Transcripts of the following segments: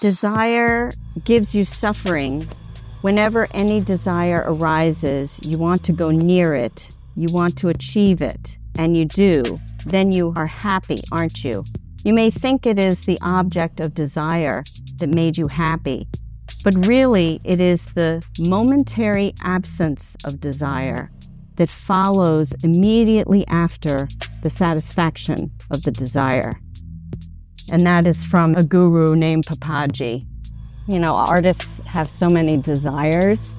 Desire gives you suffering. Whenever any desire arises, you want to go near it, you want to achieve it, and you do. Then you are happy, aren't you? You may think it is the object of desire that made you happy, but really it is the momentary absence of desire that follows immediately after the satisfaction of the desire and that is from a guru named Papaji. You know, artists have so many desires.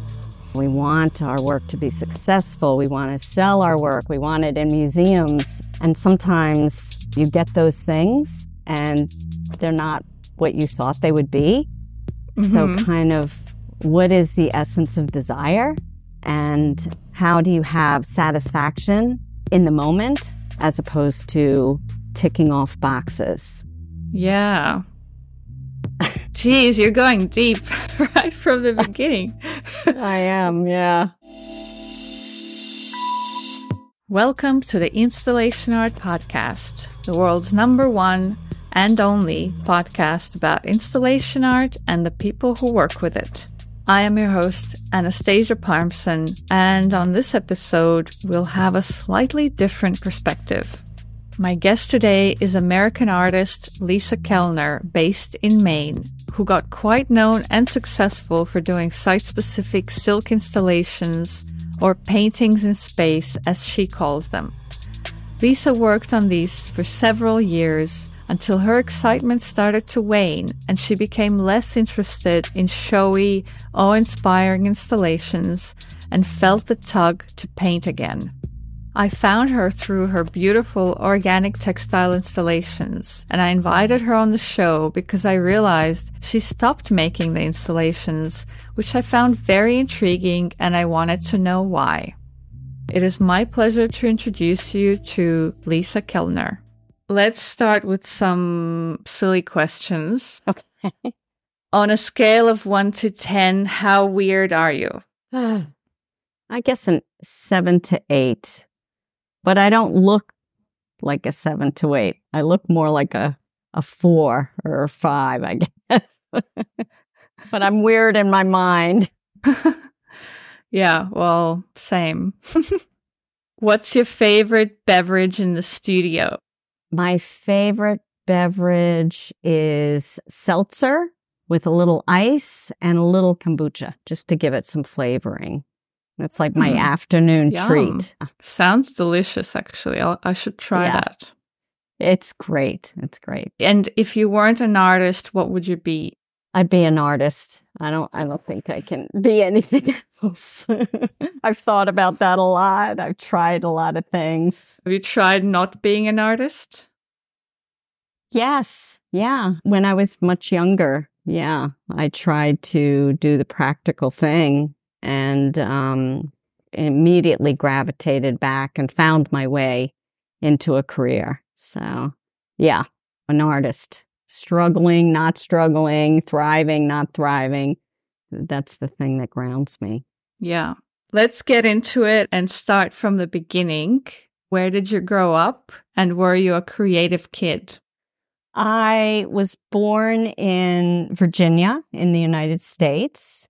We want our work to be successful. We want to sell our work. We want it in museums. And sometimes you get those things and they're not what you thought they would be. Mm-hmm. So, kind of, what is the essence of desire? And how do you have satisfaction in the moment as opposed to ticking off boxes? Yeah. Jeez, you're going deep right from the beginning. I am, yeah. Welcome to the Installation Art Podcast, the world's number one and only podcast about installation art and the people who work with it. I am your host, Anastasia Parmson, and on this episode, we'll have a slightly different perspective. My guest today is American artist Lisa Kellner, based in Maine, who got quite known and successful for doing site specific silk installations or paintings in space, as she calls them. Lisa worked on these for several years until her excitement started to wane and she became less interested in showy, awe inspiring installations and felt the tug to paint again. I found her through her beautiful organic textile installations, and I invited her on the show because I realized she stopped making the installations, which I found very intriguing and I wanted to know why. It is my pleasure to introduce you to Lisa Kellner. Let's start with some silly questions. Okay. on a scale of 1 to 10, how weird are you? I guess an 7 to 8 but I don't look like a seven to eight. I look more like a, a four or a five, I guess. but I'm weird in my mind. yeah, well, same. What's your favorite beverage in the studio? My favorite beverage is seltzer with a little ice and a little kombucha just to give it some flavoring. It's like my mm. afternoon Yum. treat. Sounds delicious, actually. I'll, i should try yeah. that. It's great. It's great. And if you weren't an artist, what would you be? I'd be an artist. I don't. I don't think I can be anything else. I've thought about that a lot. I've tried a lot of things. Have you tried not being an artist? Yes. Yeah. When I was much younger, yeah, I tried to do the practical thing and um, immediately gravitated back and found my way into a career. So, yeah, an artist, struggling, not struggling, thriving, not thriving. That's the thing that grounds me. Yeah. Let's get into it and start from the beginning. Where did you grow up and were you a creative kid? I was born in Virginia in the United States.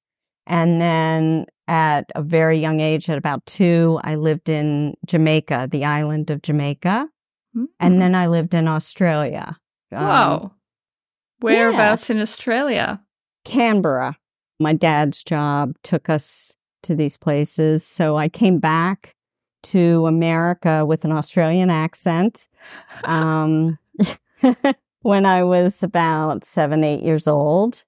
And then at a very young age, at about two, I lived in Jamaica, the island of Jamaica. Mm-hmm. And then I lived in Australia. Wow. Um, Whereabouts yeah. in Australia? Canberra. My dad's job took us to these places. So I came back to America with an Australian accent um, when I was about seven, eight years old.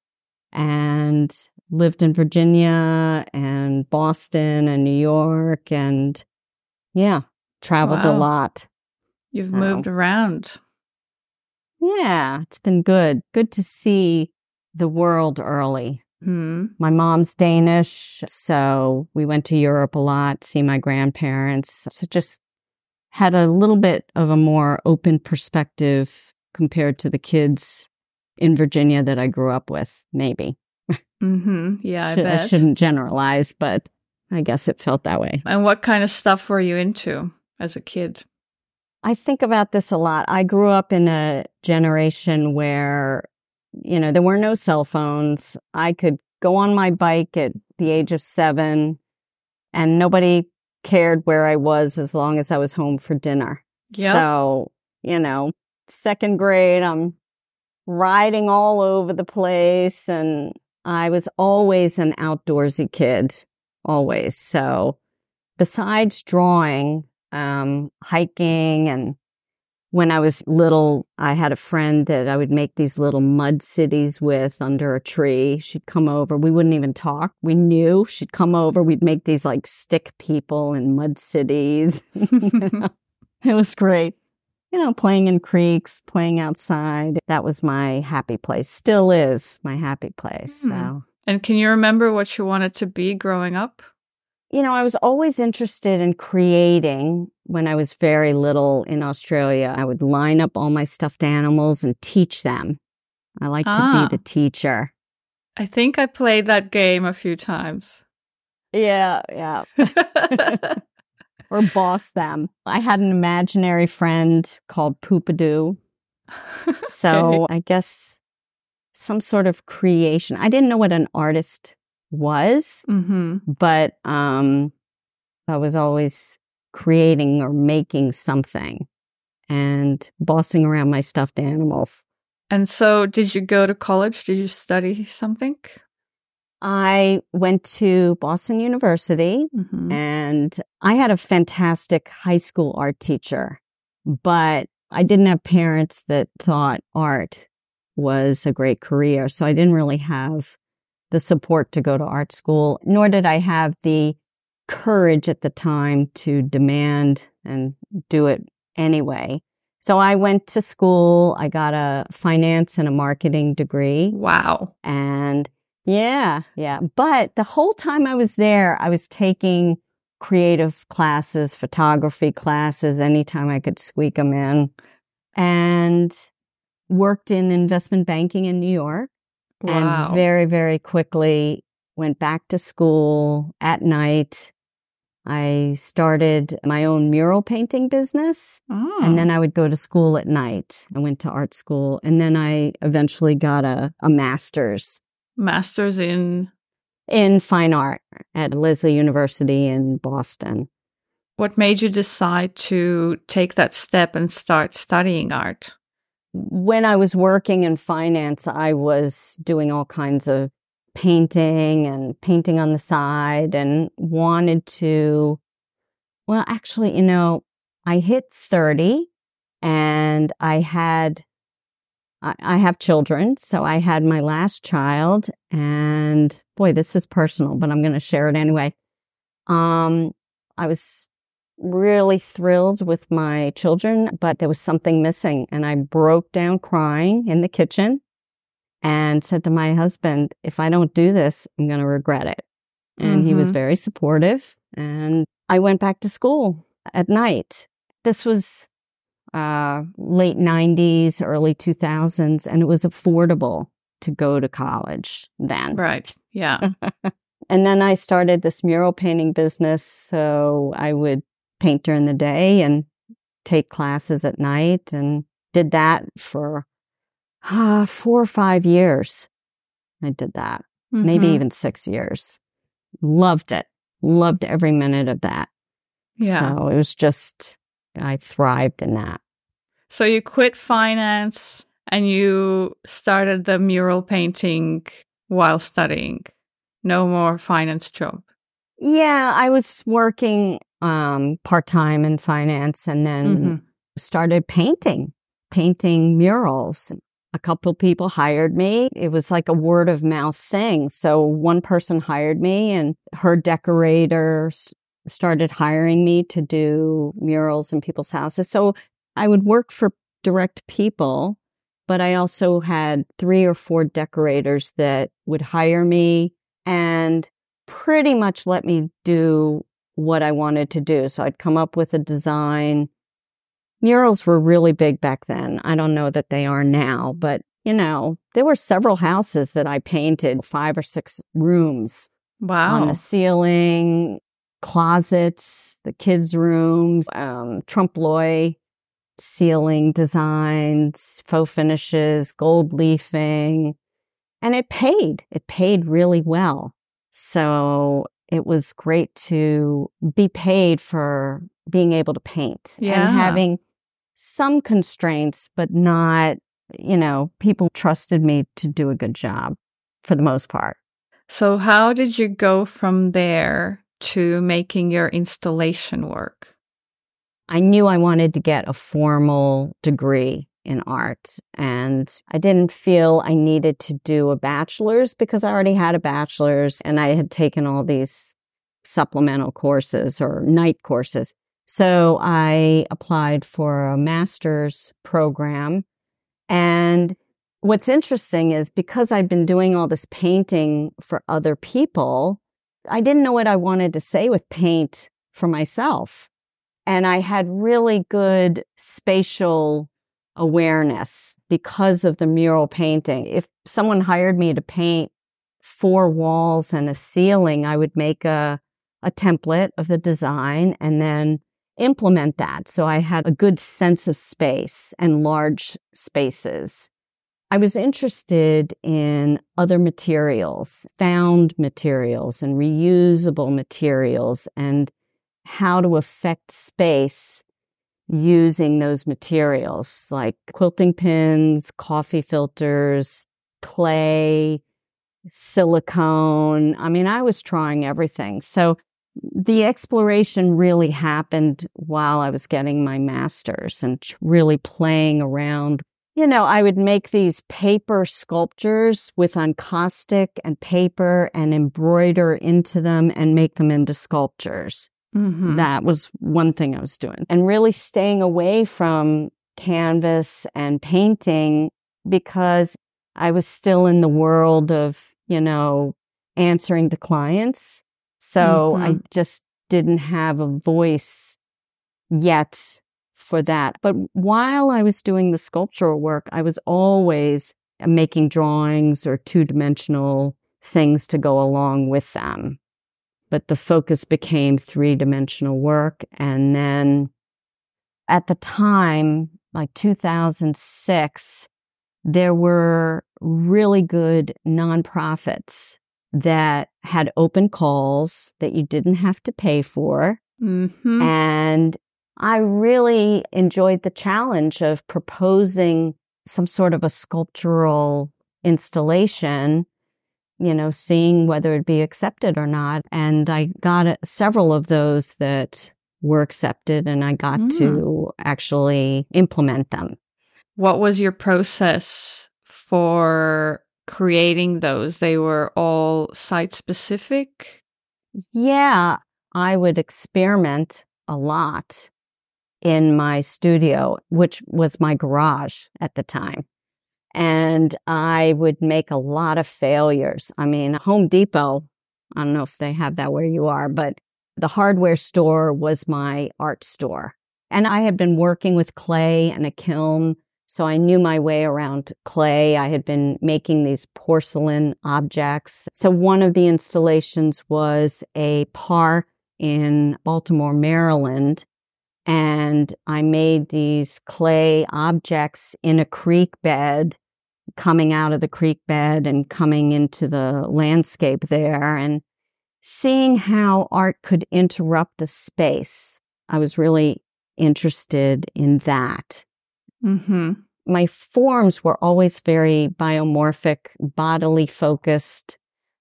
And lived in Virginia and Boston and New York and yeah, traveled wow. a lot. You've so, moved around. Yeah, it's been good. Good to see the world early. Hmm. My mom's Danish, so we went to Europe a lot, see my grandparents. So just had a little bit of a more open perspective compared to the kids in Virginia that I grew up with, maybe. Mm-hmm. Yeah, I, Should, I shouldn't generalize, but I guess it felt that way. And what kind of stuff were you into as a kid? I think about this a lot. I grew up in a generation where you know, there were no cell phones. I could go on my bike at the age of seven and nobody cared where I was as long as I was home for dinner. Yep. So, you know, second grade, I'm riding all over the place and I was always an outdoorsy kid, always. So besides drawing, um, hiking and when I was little, I had a friend that I would make these little mud cities with under a tree. She'd come over. We wouldn't even talk. We knew she'd come over. We'd make these like stick people in mud cities. it was great. You know, playing in creeks, playing outside. That was my happy place. Still is my happy place. Hmm. So, And can you remember what you wanted to be growing up? you know, I was always interested in creating when I was very little in Australia. I would line up all my stuffed animals and teach them. I like Ah. to be the teacher. I think I played that game a few times. Yeah, yeah. or boss them. I had an imaginary friend called Poopadoo. So I guess some sort of creation. I didn't know what an artist was, hmm but um, I was always creating or making something and bossing around my stuffed animals. And so, did you go to college? Did you study something? I went to Boston University hmm and I had a fantastic high school art teacher, but I didn't have parents that thought art was a great career. So I didn't really have the support to go to art school, nor did I have the courage at the time to demand and do it anyway. So I went to school. I got a finance and a marketing degree. Wow. And yeah, yeah. But the whole time I was there, I was taking creative classes, photography classes, anytime I could squeak them in, and worked in investment banking in New York. Wow. And very, very quickly went back to school at night. I started my own mural painting business. Oh. And then oh. I would go to school at night. I went to art school and then I eventually got a, a master's masters in in fine art at Lesley University in Boston. what made you decide to take that step and start studying art? When I was working in finance, I was doing all kinds of painting and painting on the side and wanted to, well, actually, you know, I hit 30 and I had I, I have children, so I had my last child, and boy, this is personal, but I'm going to share it anyway. Um, I was really thrilled with my children, but there was something missing, and I broke down crying in the kitchen and said to my husband, "If I don't do this, I'm going to regret it." And he was Mhm. very supportive, and I went back to school at night. This was uh, late 90s, early 2000s, and it was affordable to go to college then. Right. Yeah. And then I started this mural painting business. So I would paint during the day and take classes at night and did that for uh, four or five years. I did that, maybe Mhm. even six years. Loved it. Loved every minute of that. Yeah. So it was just, I thrived in that. So you quit finance and you started the mural painting while studying. No more finance job. Yeah, I was working um, part time in finance and then Mhm. started painting, painting murals. A couple people hired me. It was like a word of mouth thing. So one person hired me and her decorators started hiring me to do murals in people's houses. So I would work for direct people, but I also had three or four decorators that would hire me and pretty much let me do what I wanted to do. So I'd come up with a design. Murals were really big back then. I don't know that they are now, but you know, there were several houses that I painted, five or six rooms Wow. on the ceiling, closets, the kids' rooms, um, trompe l'oeil. ceiling designs, faux finishes, gold leafing, and it paid. It paid really well. So it was great to be paid for being able to paint Yeah. and having some constraints, but not, you know, people trusted me to do a good job for the most part. So, how did you go from there to making your installation work? I knew I wanted to get a formal degree in art and I didn't feel I needed to do a bachelor's because I already had a bachelor's and I had taken all these supplemental courses or night courses. So I applied for a master's program. And what's interesting is because I've been doing all this painting for other people, I didn't know what I wanted to say with paint for myself. And I had really good spatial awareness because of the mural painting. If someone hired me to paint four walls and a ceiling, I would make a, a template of the design and then implement that. So I had a good sense of space and large spaces. I was interested in other materials, found materials and reusable materials and how to affect space using those materials like quilting pins, coffee filters, clay, silicone. I mean, I was trying everything. So the exploration really happened while I was getting my master's and really playing around. You know, I would make these paper sculptures with encaustic and paper and embroider into them and make them into sculptures. Mm-hmm. That was one thing I was doing and really staying away from canvas and painting because I was still in the world of, you know, answering to clients. So I just didn't have a voice yet for that. But while I was doing the sculptural work, I was always making drawings or two dimensional things to go along with them but the focus became three dimensional work. And then at the time, like 2006, there were really good nonprofits that had open calls that you didn't have to pay for. Mm-hmm. And I really enjoyed the challenge of proposing some sort of a sculptural installation you know, seeing whether it'd be accepted or not. And I got several of those that were accepted and I got Mm. to actually implement them. What was your process for creating those? They were all site specific. Yeah, I would experiment a lot in my studio, which was my garage at the time. And I would make a lot of failures. I mean, Home Depot, I don't know if they have that where you are, but the hardware store was my art store. And I had been working with clay and a kiln. So I knew my way around clay. I had been making these porcelain objects. So one of the installations was a park in Baltimore, Maryland. And I made these clay objects in a creek bed, coming out of the creek bed and coming into the landscape there and seeing how art could interrupt a space. I was really interested in that. Mm-hmm. My forms were always very biomorphic, bodily focused.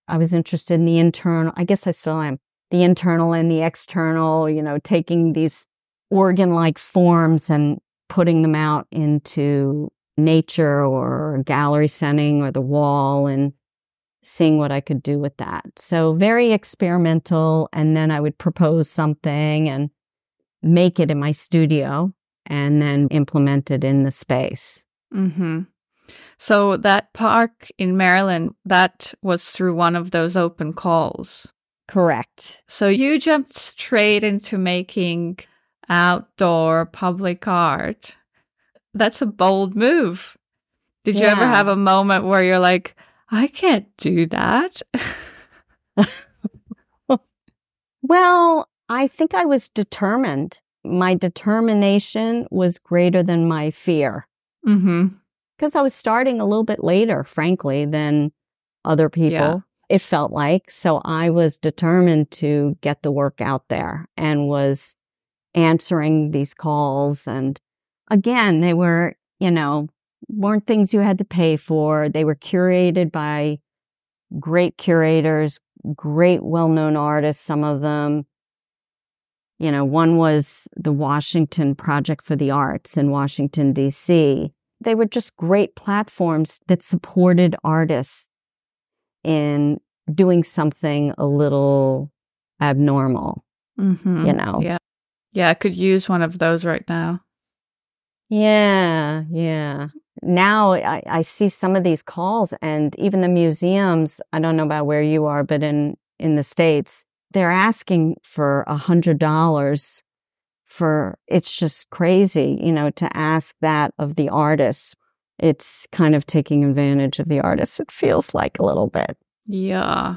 I was interested in the internal, I guess I still am, the internal and the external, you know, taking these organ like forms and putting them out into nature or gallery setting or the wall and seeing what I could do with that. So very experimental. And then I would propose something and make it in my studio and then implement it in the space. Mm-hmm. So that park in Maryland, that was through one of those open calls. Correct. So you jumped straight into making outdoor public art. That's a bold move. Did you ever have a moment where you're like, I can't do that? Well, I think I was determined. my determination was greater than my fear. Mm-hmm. Because I was starting a little bit later, frankly, than other people. Yeah. It felt like. So I was determined to get the work out there and was answering these calls. And again, they were, you know, weren't things you had to pay for. They were curated by great curators, great well-known artists, some of them. You know, one was the Washington Project for the Arts in Washington, D.C. They were just great platforms that supported artists in doing something a little abnormal, Mm-hmm. you know? Yeah. Yeah, I could use one of those right now. Yeah, yeah. Now I, I see some of these calls and even the museums, I don't know about where you are, but in, in the States, they're asking for a hundred dollars for, it's just crazy, you know, to ask that of the artists. It's kind of taking advantage of the artists. It feels like a little bit. Yeah.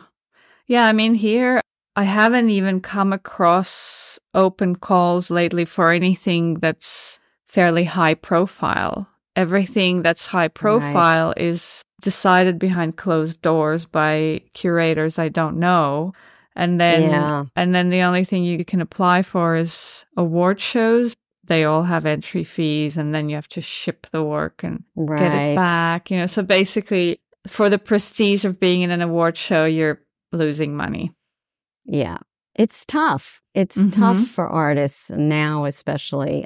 Yeah, I mean, here, I haven't even come across open calls lately for anything that's fairly high profile. Everything that's high profile is decided behind closed doors by curators I don't know. And then, Yeah. and then the only thing you can apply for is award shows. They all have entry fees and then you have to ship the work and Right. get it back. You know, so basically for the prestige of being in an award show, you're losing money. Yeah. It's tough. It's Mhm. tough for artists now, especially.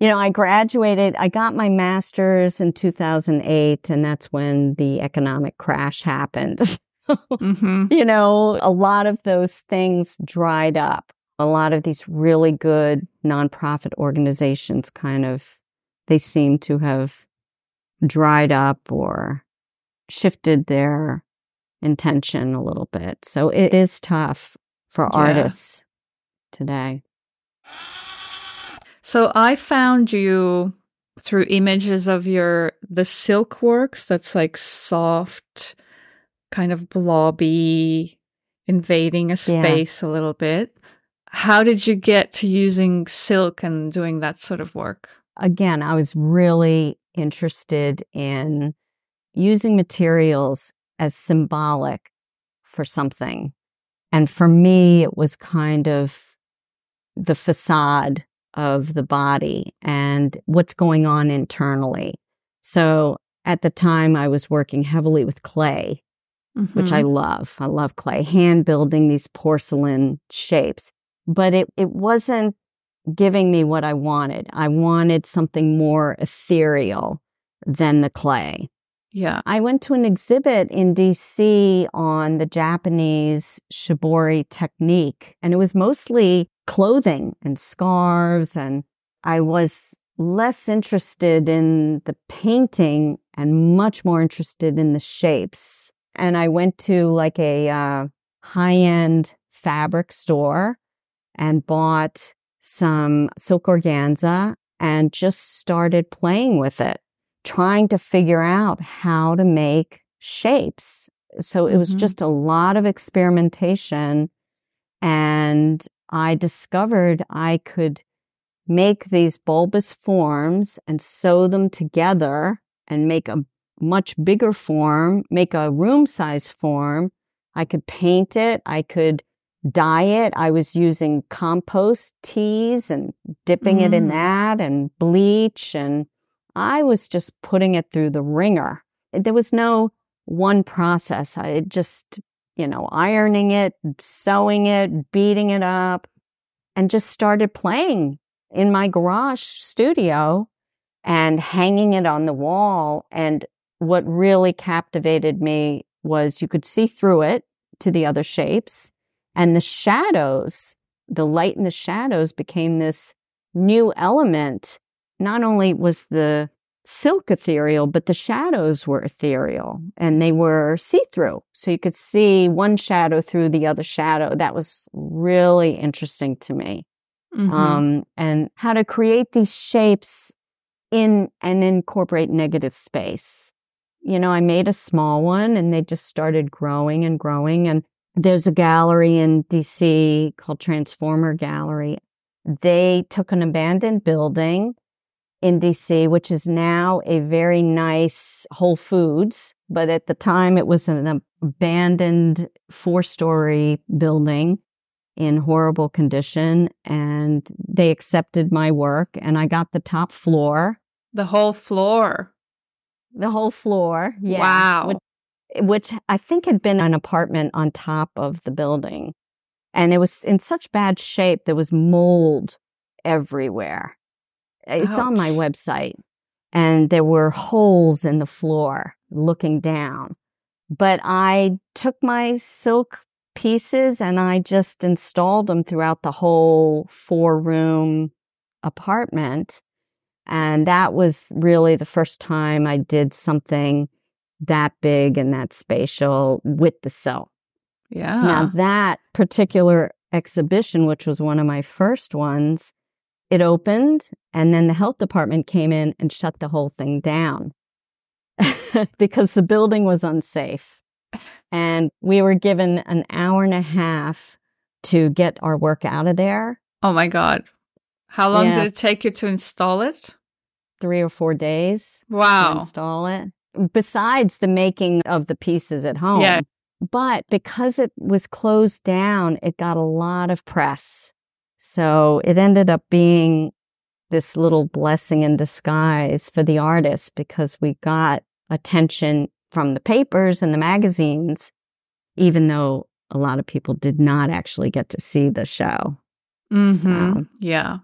You know, I graduated, I got my master's in 2008, and that's when the economic crash happened. hmm you know, a lot of those things dried up. A lot of these really good nonprofit organizations kind of, they seem to have dried up or shifted their intention a little bit. So it is tough for Yeah. artists today. So I found you through images of your the silk works that's like soft, kind of blobby, invading a Yeah. space a little bit. How did you get to using silk and doing that sort of work? Again, I was really interested in using materials as symbolic for something. And for me, it was kind of the facade of the body and what's going on internally. So at the time, I was working heavily with clay, which I Mhm. love. I love clay, hand building these porcelain shapes. But it, it wasn't giving me what I wanted. I wanted something more ethereal than the clay. Yeah. I went to an exhibit in DC on the Japanese shibori technique, and it was mostly clothing and scarves. And I was less interested in the painting and much more interested in the shapes. And I went to like a uh, high end fabric store and bought some silk organza and just started playing with it trying to figure out how to make shapes. So it was Mhm. just a lot of experimentation. And I discovered I could make these bulbous forms and sew them together and make a much bigger form, make a room size form. I could paint it. I could dye it. I was using compost teas and dipping it in Mm. that and bleach and I was just putting it through the wringer. There was no one process. I just, you know, ironing it, sewing it, beating it up, and just started playing in my garage studio and hanging it on the wall. And what really captivated me was you could see through it to the other shapes and the shadows, the light and the shadows became this new element not only was the silk ethereal, but the shadows were ethereal and they were see through. So you could see one shadow through the other shadow. That was really interesting to me. Mhm. Um, and how to create these shapes in and incorporate negative space. You know, I made a small one and they just started growing and growing. And there's a gallery in DC called Transformer Gallery. they took an abandoned building in DC, which is now a very nice Whole Foods. But at the time, it was an abandoned four story building in horrible condition. And they accepted my work and I got the top floor. The whole floor. The whole floor. Yeah. Wow. Which, which I think had been an apartment on top of the building. And it was in such bad shape, there was mold everywhere. It's Ouch. on my website. And there were holes in the floor looking down. But I took my silk pieces and I just installed them throughout the whole four room apartment. And that was really the first time I did something that big and that spatial with the silk. Yeah. Now, that particular exhibition, which was one of my first ones, it opened and then the health department came in and shut the whole thing down because the building was unsafe. And we were given an hour and a half to get our work out of there. oh my God. How long Yes. did it take you to install it? Three or four days to Wow. install it. Besides the making of the pieces at home. Yeah. But because it was closed down, it got a lot of press. So it ended up being this little blessing in disguise for the artists because we got attention from the papers and the magazines, even though a lot of people did not actually get to see the show. hmm So- Yeah.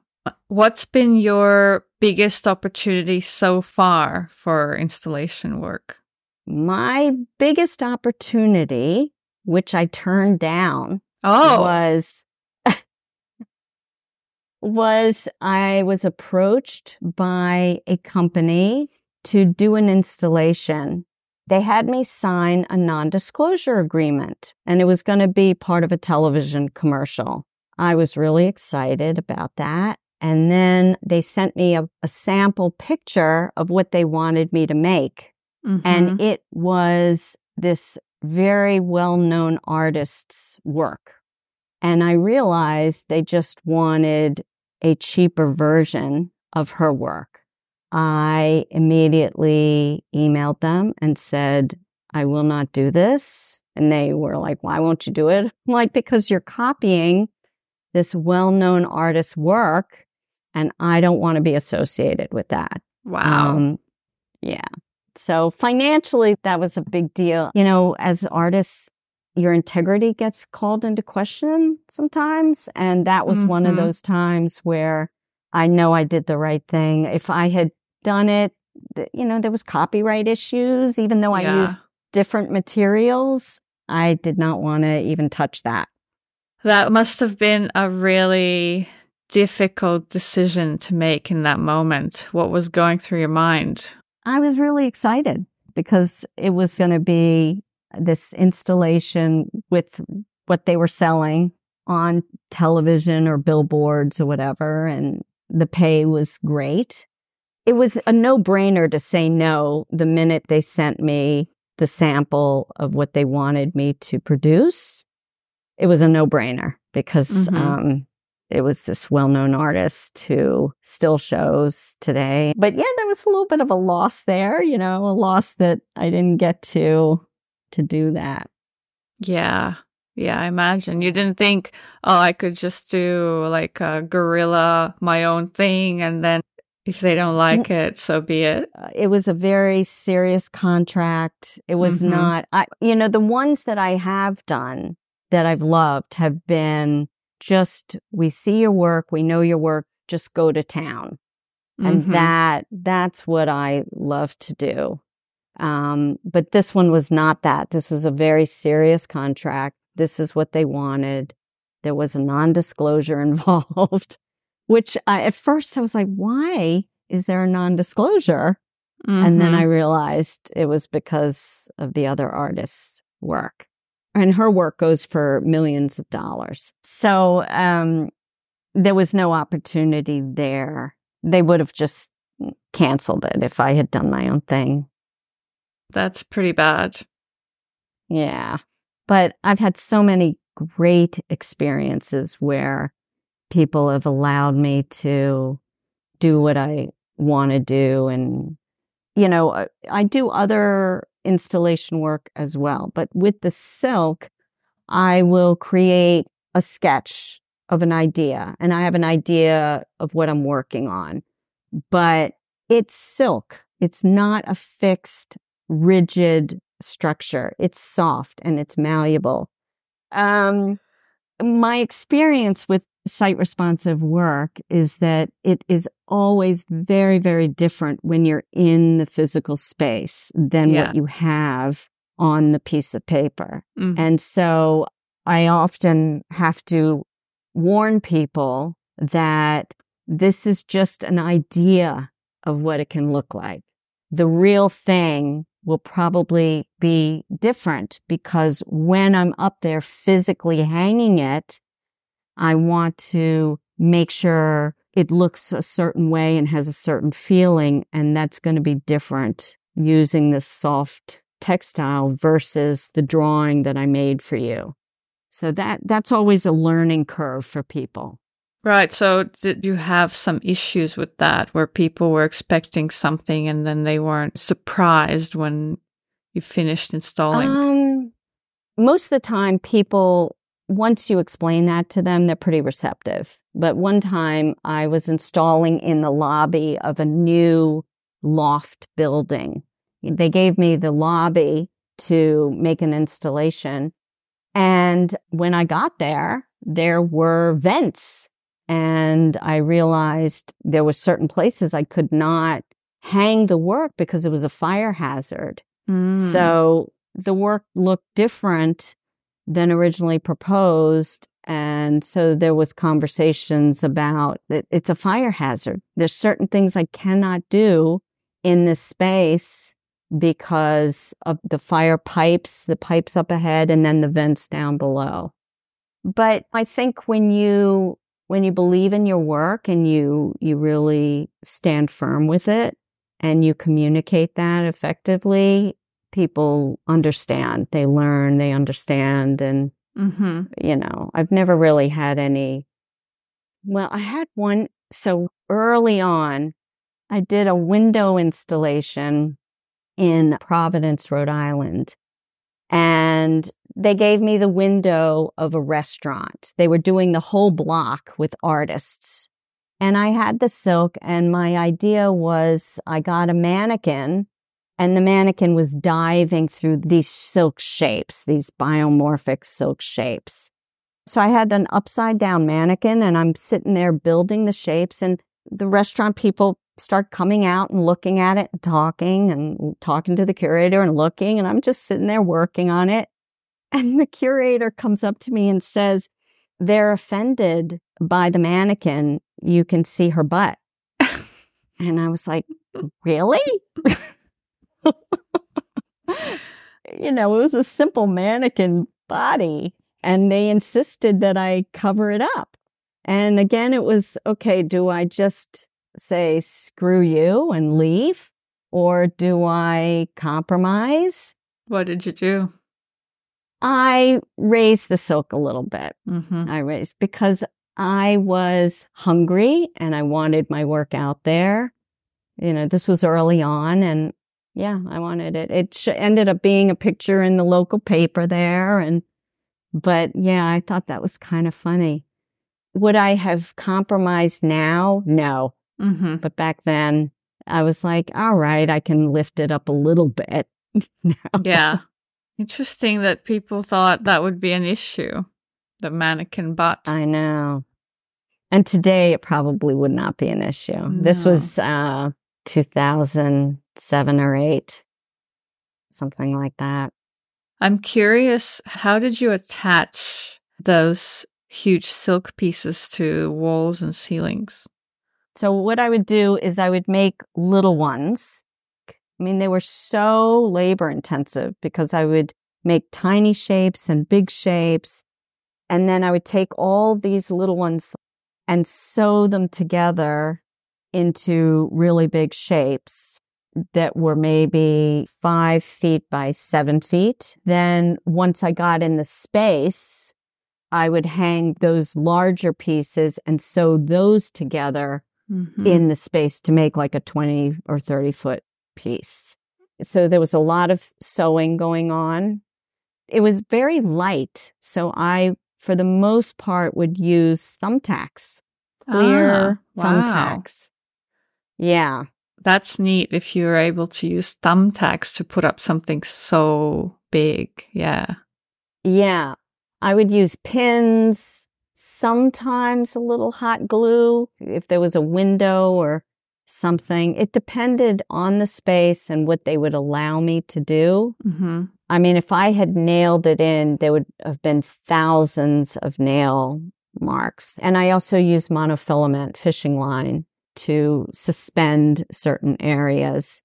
What's been your biggest opportunity so far for installation work? My biggest opportunity, which I turned down, Oh, was was I was approached by a company to do an installation. They had me sign a non-disclosure agreement and it was going to be part of a television commercial. I was really excited about that. And then they sent me a, a sample picture of what they wanted me to make. mhm. And it was this very well known artist's work. And I realized they just wanted a cheaper version of her work. I immediately emailed them and said, I will not do this. And they were like, why won't you do it? I'm like, because you're copying this well known artist's work and I don't want to be associated with that. wow. Um, yeah. So financially, that was a big deal. You know, as artists, your integrity gets called into question sometimes. And that was one of Mhm. those times where I know I did the right thing. If I had done it, you know, there was copyright issues, even though I yeah. used different materials. I did not want to even touch that. That must have been a really difficult decision to make in that moment. What was going through your mind? I was really excited because it was going to be this installation with what they were selling on television or billboards or whatever. And the pay was great. It was a no brainer to say no the minute they sent me the sample of what they wanted me to produce. It was a no brainer because, Mhm. um, it was this well-known artist who still shows today. But yeah, there was a little bit of a loss there, you know, a loss that I didn't get to to do that. Yeah. Yeah, I imagine. You didn't think, oh, I could just do like a guerrilla, my own thing, and then if they don't like it, so be it. Uh, it was a very serious contract. It was Mhm. not I you know, the ones that I have done that I've loved have been just we see your work, we know your work, just go to town. and Mhm. that that's what I love to do. Um, but this one was not that. This was a very serious contract. This is what they wanted. There was a non-disclosure involved, which I, at first I was like, "Why is there a non-disclosure?" And then Mhm. I realized it was because of the other artist's work. And her work goes for millions of dollars. So um, there was no opportunity there. They would have just canceled it if I had done my own thing. That's pretty bad. Yeah. But I've had so many great experiences where people have allowed me to do what I want to do. And, you know, I do other installation work as well. But with the silk, I will create a sketch of an idea and I have an idea of what I'm working on. But it's silk. It's not a fixed, rigid structure. It's soft and it's malleable. Um, my experience with site responsive work is that it is always very, very different when you're in the physical space than yeah. what you have on the piece of paper. Mm. And so I often have to warn people that this is just an idea of what it can look like. The real thing will probably be different because when I'm up there physically hanging it, I want to make sure it looks a certain way and has a certain feeling. And that's going to be different using the soft textile versus the drawing that I made for you. So that, that's always a learning curve for people. Right. So did you have some issues with that where people were expecting something and then they weren't surprised when you finished installing? Um, most of the time people once you explain that to them, they're pretty receptive. But one time I was installing in the lobby of a new loft building. They gave me the lobby to make an installation. And when I got there, there were vents and I realized there were certain places I could not hang the work because it was a fire hazard. Mm. So the work looked different than originally proposed. And so there was conversations about that it's a fire hazard. There's certain things I cannot do in this space because of the fire pipes, the pipes up ahead and then the vents down below. But I think when you, when you believe in your work and you, you really stand firm with it and you communicate that effectively, people understand, they learn, they understand. And, mm-hmm. you know, I've never really had any. Well, I had one. So early on, I did a window installation in Providence, Rhode Island. And they gave me the window of a restaurant. They were doing the whole block with artists. And I had the silk, and my idea was I got a mannequin and the mannequin was diving through these silk shapes, these biomorphic silk shapes. So I had an upside down mannequin and I'm sitting there building the shapes and the restaurant people start coming out and looking at it and talking and talking to the curator and looking and I'm just sitting there working on it. And the curator comes up to me and says, they're offended by the mannequin. You can see her butt. and I was like, really? you know, it was a simple mannequin body and they insisted that I cover it up. And again, it was okay, do I just say screw you and leave? Or do I compromise? What did you do? I raised the silk a little bit. Mm-hmm. I raised because I was hungry and I wanted my work out there. You know, this was early on and yeah, I wanted it. It sh- ended up being a picture in the local paper there. And, but yeah, I thought that was kind of funny. Would I have compromised now? No. Mm-hmm. But back then I was like, all right, I can lift it up a little bit. yeah. Interesting that people thought that would be an issue. The mannequin butt. I know. And today it probably would not be an issue. No. This was, uh, 2007 or 8, something like that. I'm curious, how did you attach those huge silk pieces to walls and ceilings? So, what I would do is I would make little ones. I mean, they were so labor intensive because I would make tiny shapes and big shapes. And then I would take all these little ones and sew them together into really big shapes that were maybe five feet by seven feet. Then once I got in the space, I would hang those larger pieces and sew those together Mhm. in the space to make like a 20 or 30 foot piece. So there was a lot of sewing going on. It was very light. So I, for the most part, would use thumbtacks, clear Ah, wow. thumbtacks. Yeah. That's neat if you're able to use thumbtacks to put up something so big. Yeah. Yeah. I would use pins, sometimes a little hot glue if there was a window or something. It depended on the space and what they would allow me to do. hmm I mean, if I had nailed it in, there would have been thousands of nail marks. And I also use monofilament fishing line to suspend certain areas.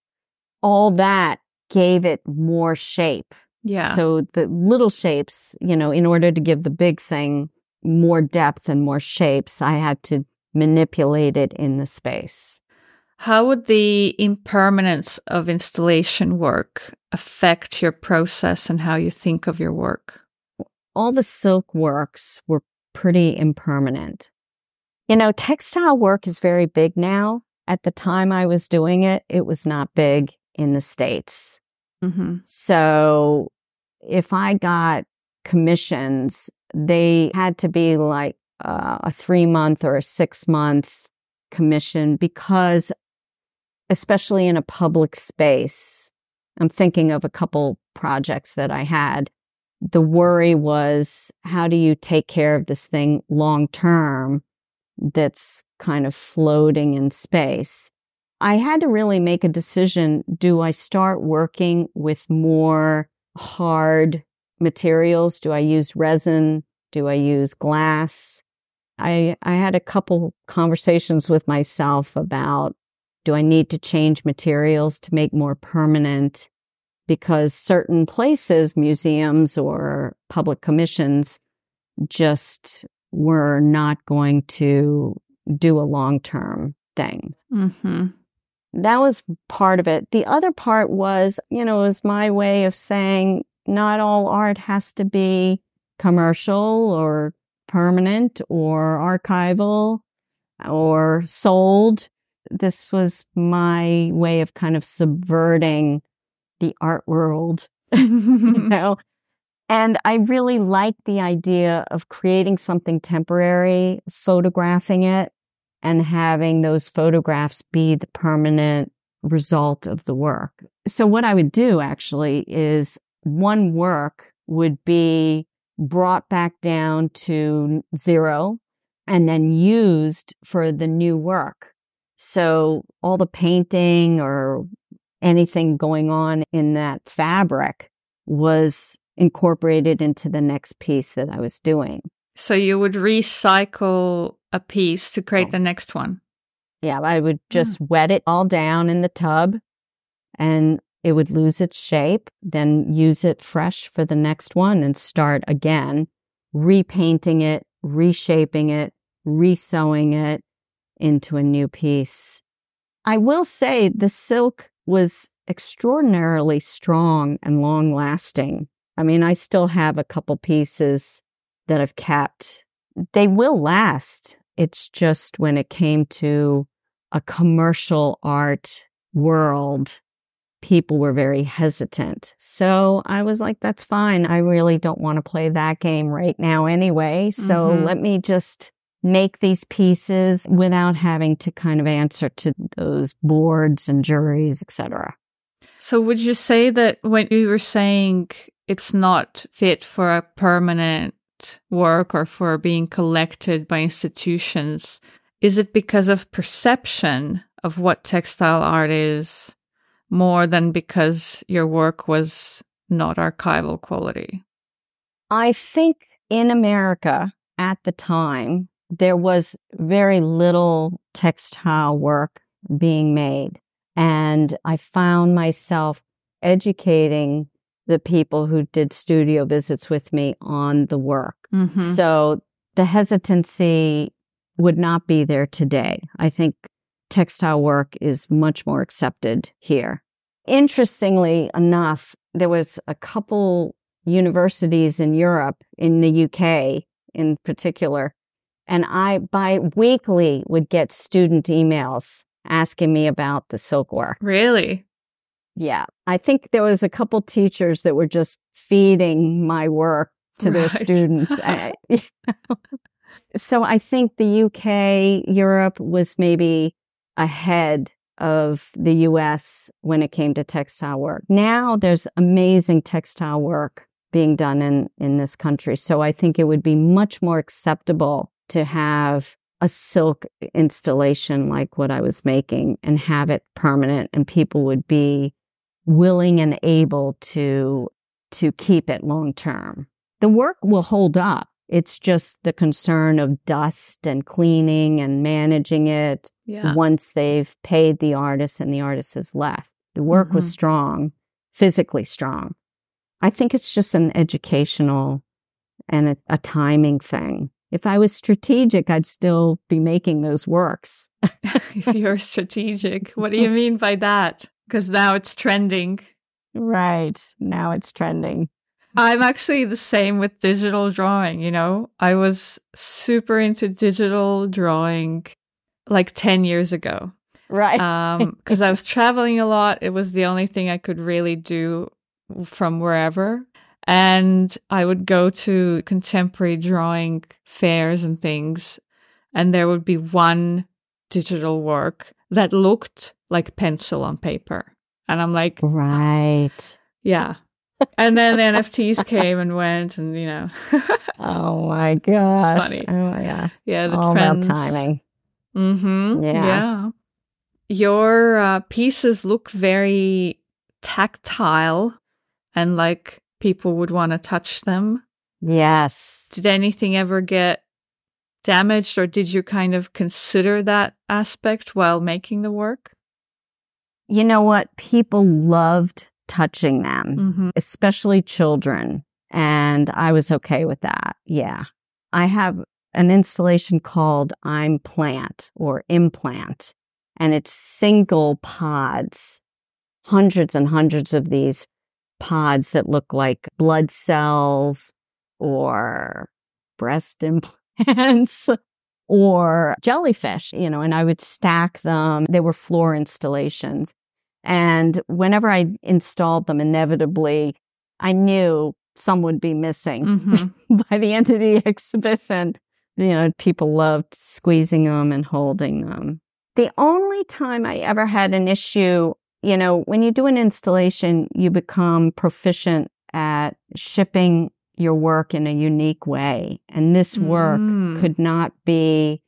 All that gave it more shape. Yeah. So the little shapes, you know, in order to give the big thing more depth and more shapes, I had to manipulate it in the space. How would the impermanence of installation work affect your process and how you think of your work? All the silk works were pretty impermanent. You know, textile work is very big now. At the time I was doing it, it was not big in the States. hmm So if I got commissions, they had to be like uh, a three month or a six month commission because, especially in a public space, I'm thinking of a couple projects that I had. The worry was, how do you take care of this thing long term that's kind of floating in space? I had to really make a decision. Do I start working with more hard materials? Do I use resin? Do I use glass? I, I had a couple conversations with myself about do I need to change materials to make more permanent? Because certain places, museums or public commissions, just were not going to do a long term thing hmm that was part of it. The other part was, you know, it was my way of saying not all art has to be commercial or permanent or archival or sold. This was my way of kind of subverting the art world, you know. And I really liked the idea of creating something temporary, photographing it, and having those photographs be the permanent result of the work. So what I would do actually is one work would be brought back down to zero and then used for the new work. So all the painting or anything going on in that fabric was incorporated into the next piece that I was doing. So you would recycle a piece to create the next one. Yeah, I would hmm. just wet it all down in the tub and it would lose its shape, then use it fresh for the next one and start again, repainting it, reshaping it, resewing it into a new piece. I will say the silk was extraordinarily strong and long lasting. I mean, I still have a couple pieces that I've kept. They will last. It's just when it came to a commercial art world, people were very hesitant. So I was like, that's fine. I really don't want to play that game right now anyway. So Mhm. let me just make these pieces without having to kind of answer to those boards and juries, etc. So would you say that when you were saying it's not fit for a permanent work or for being collected by institutions, is it because of perception of what textile art is more than because your work was not archival quality? I think in America at the time, there was very little textile work being made. And I found myself educating the people who did studio visits with me on the work. Mhm. So the hesitancy would not be there today. I think textile work is much more accepted here. Interestingly enough, there was a couple universities in Europe, in the UK, in particular. And I bi-weekly would get student emails asking me about the silk work. Really? Yeah. I think there was a couple teachers that were just feeding my work to their students. Eh, I- so I think the UK, Europe was maybe ahead of the US when it came to textile work. Now there's amazing textile work being done in, in this country. So I think it would be much more acceptable to have a silk installation like what I was making and have it permanent and people would be willing and able to to keep it long term. The work will hold up. It's just the concern of dust and cleaning and managing it Yeah. once they've paid the artist and the artist has left. The work was Mhm. strong, physically strong. I think it's just an educational and a, a timing thing. If I was strategic, I'd still be making those works. if you're strategic, what do you mean by that? Because now it's trending. Right. Now it's trending. I'm actually the same with digital drawing, you know? I was super into digital drawing like 10 years ago. Right. Um, cuz I was traveling a lot. It was the only thing I could really do from wherever. And I would go to contemporary drawing fairs and things, and there would be one digital work that looked like pencil on paper. And I'm like, right. yeah. And then the NFTs came and went, and you know, Oh my gosh. funny. Oh my gosh. yeah, the All trends. about timing. Mm-hmm. Yeah. Yeah. Your uh, pieces look very tactile and like people would want to touch them. Yes. Did anything ever get damaged or did you kind of consider that aspect while making the work? You know what? People loved touching them. Mm-hmm. especially children. And I was okay with that. Yeah. I have an installation called I'm Plant or Implant, and it's single pods, hundreds and hundreds of these pods that look like blood cells or breast implants or jellyfish, you know, and I would stack them. They were floor installations. And whenever I installed them, inevitably, I knew some would be missing Mm-hmm. by the end of the exhibition. You know, people loved squeezing them and holding them. The only time I ever had an issue, you know, when you do an installation, you become proficient at shipping your work in a unique way. And this work Mm. could not be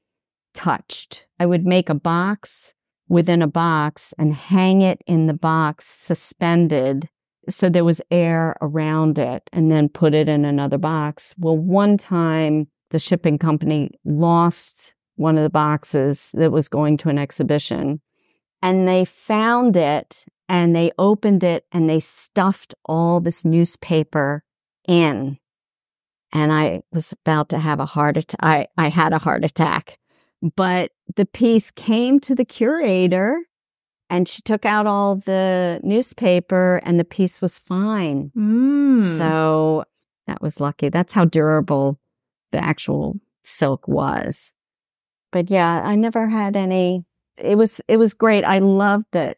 touched. I would make a box within a box and hang it in the box suspended so there was air around it and then put it in another box. Well, one time the shipping company lost one of the boxes that was going to an exhibition and they found it and they opened it and they stuffed all this newspaper in. And I was about to have a heart attack. I, I had a heart attack, but the piece came to the curator and she took out all the newspaper and the piece was fine. Mm. So that was lucky. That's how durable the actual silk was. But yeah, I never had any it was it was great. I loved that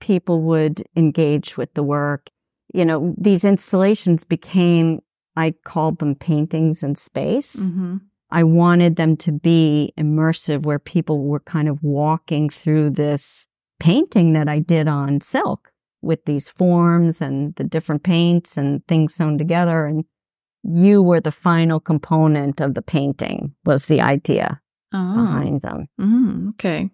people would engage with the work. You know, these installations became I called them paintings in space. hmm I wanted them to be immersive where people were kind of walking through this painting that I did on silk with these forms and the different paints and things sewn together. And you were the final component of the painting was the idea Oh. behind them. Mm, okay.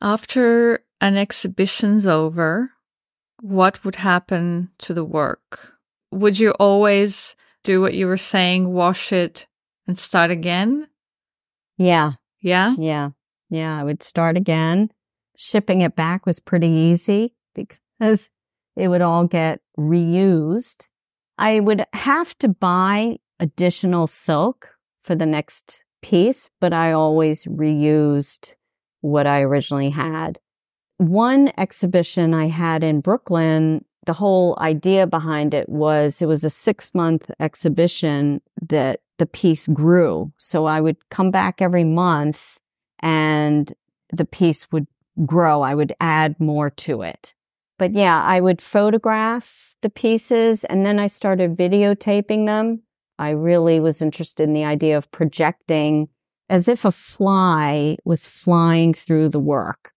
After an exhibition's over, what would happen to the work? Would you always do what you were saying, wash it and start again? Yeah. Yeah? Yeah. Yeah. I would start again. Shipping it back was pretty easy because it would all get reused. I would have to buy additional silk for the next piece, but I always reused what I originally had. One exhibition I had in Brooklyn the whole idea behind it was it was a six month exhibition that the piece grew. So I would come back every month and the piece would grow. I would add more to it. But yeah, I would photograph the pieces and then I started videotaping them. I really was interested in the idea of projecting as if a fly was flying through the work.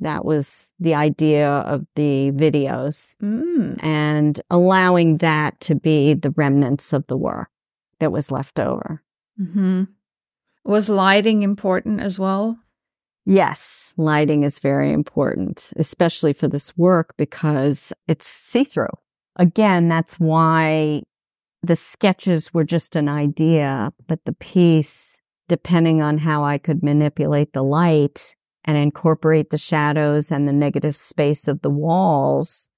That was the idea of the videos Mm. and allowing that to be the remnants of the work that was left over. hmm Was lighting important as well? Yes, lighting is very important, especially for this work because it's see through. Again, that's why the sketches were just an idea, but the piece, depending on how I could manipulate the light and incorporate the shadows and the negative space of the walls.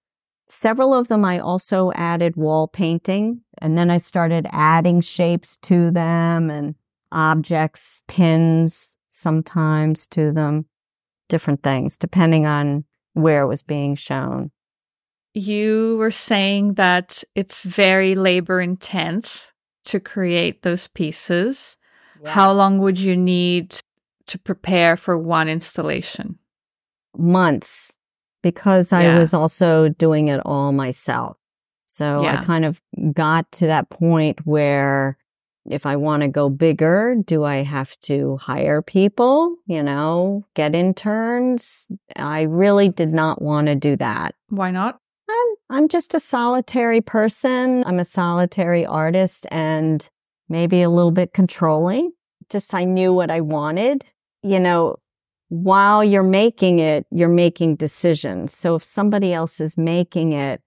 Several of them I also added wall painting and then I started adding shapes to them and objects, pins sometimes to them, different things depending on where it was being shown. You were saying that it's very labor intense to create those pieces. How long would you need to prepare for one installation? months because I was also doing it all myself. So Yeah. I kind of got to that point where if I want to go bigger, do I have to hire people, you know, get interns? I really did not want to do that. Why not? I'm, I'm just a solitary person. I'm a solitary artist and maybe a little bit controlling. Just I knew what I wanted. You know, while you're making it, you're making decisions. So if somebody else is making it,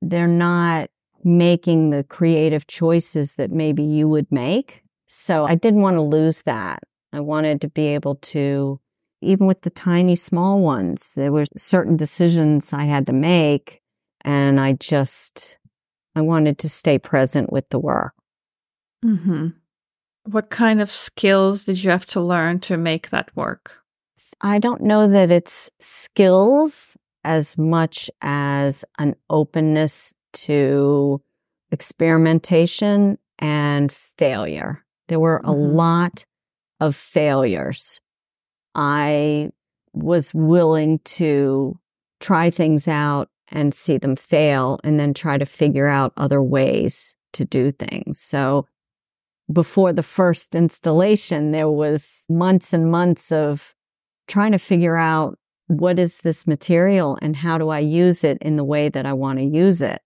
they're not making the creative choices that maybe you would make. So I didn't want to lose that. I wanted to be able to, even with the tiny small ones, there were certain decisions I had to make and I just I wanted to stay present with the work. Mm-hmm. What kind of skills did you have to learn to make that work? I don't know that it's skills as much as an openness to experimentation and failure. There were a Mhm. lot of failures. I was willing to try things out and see them fail and then try to figure out other ways to do things. So before the first installation, there was months and months of trying to figure out what is this material and how do I use it in the way that I want to use it?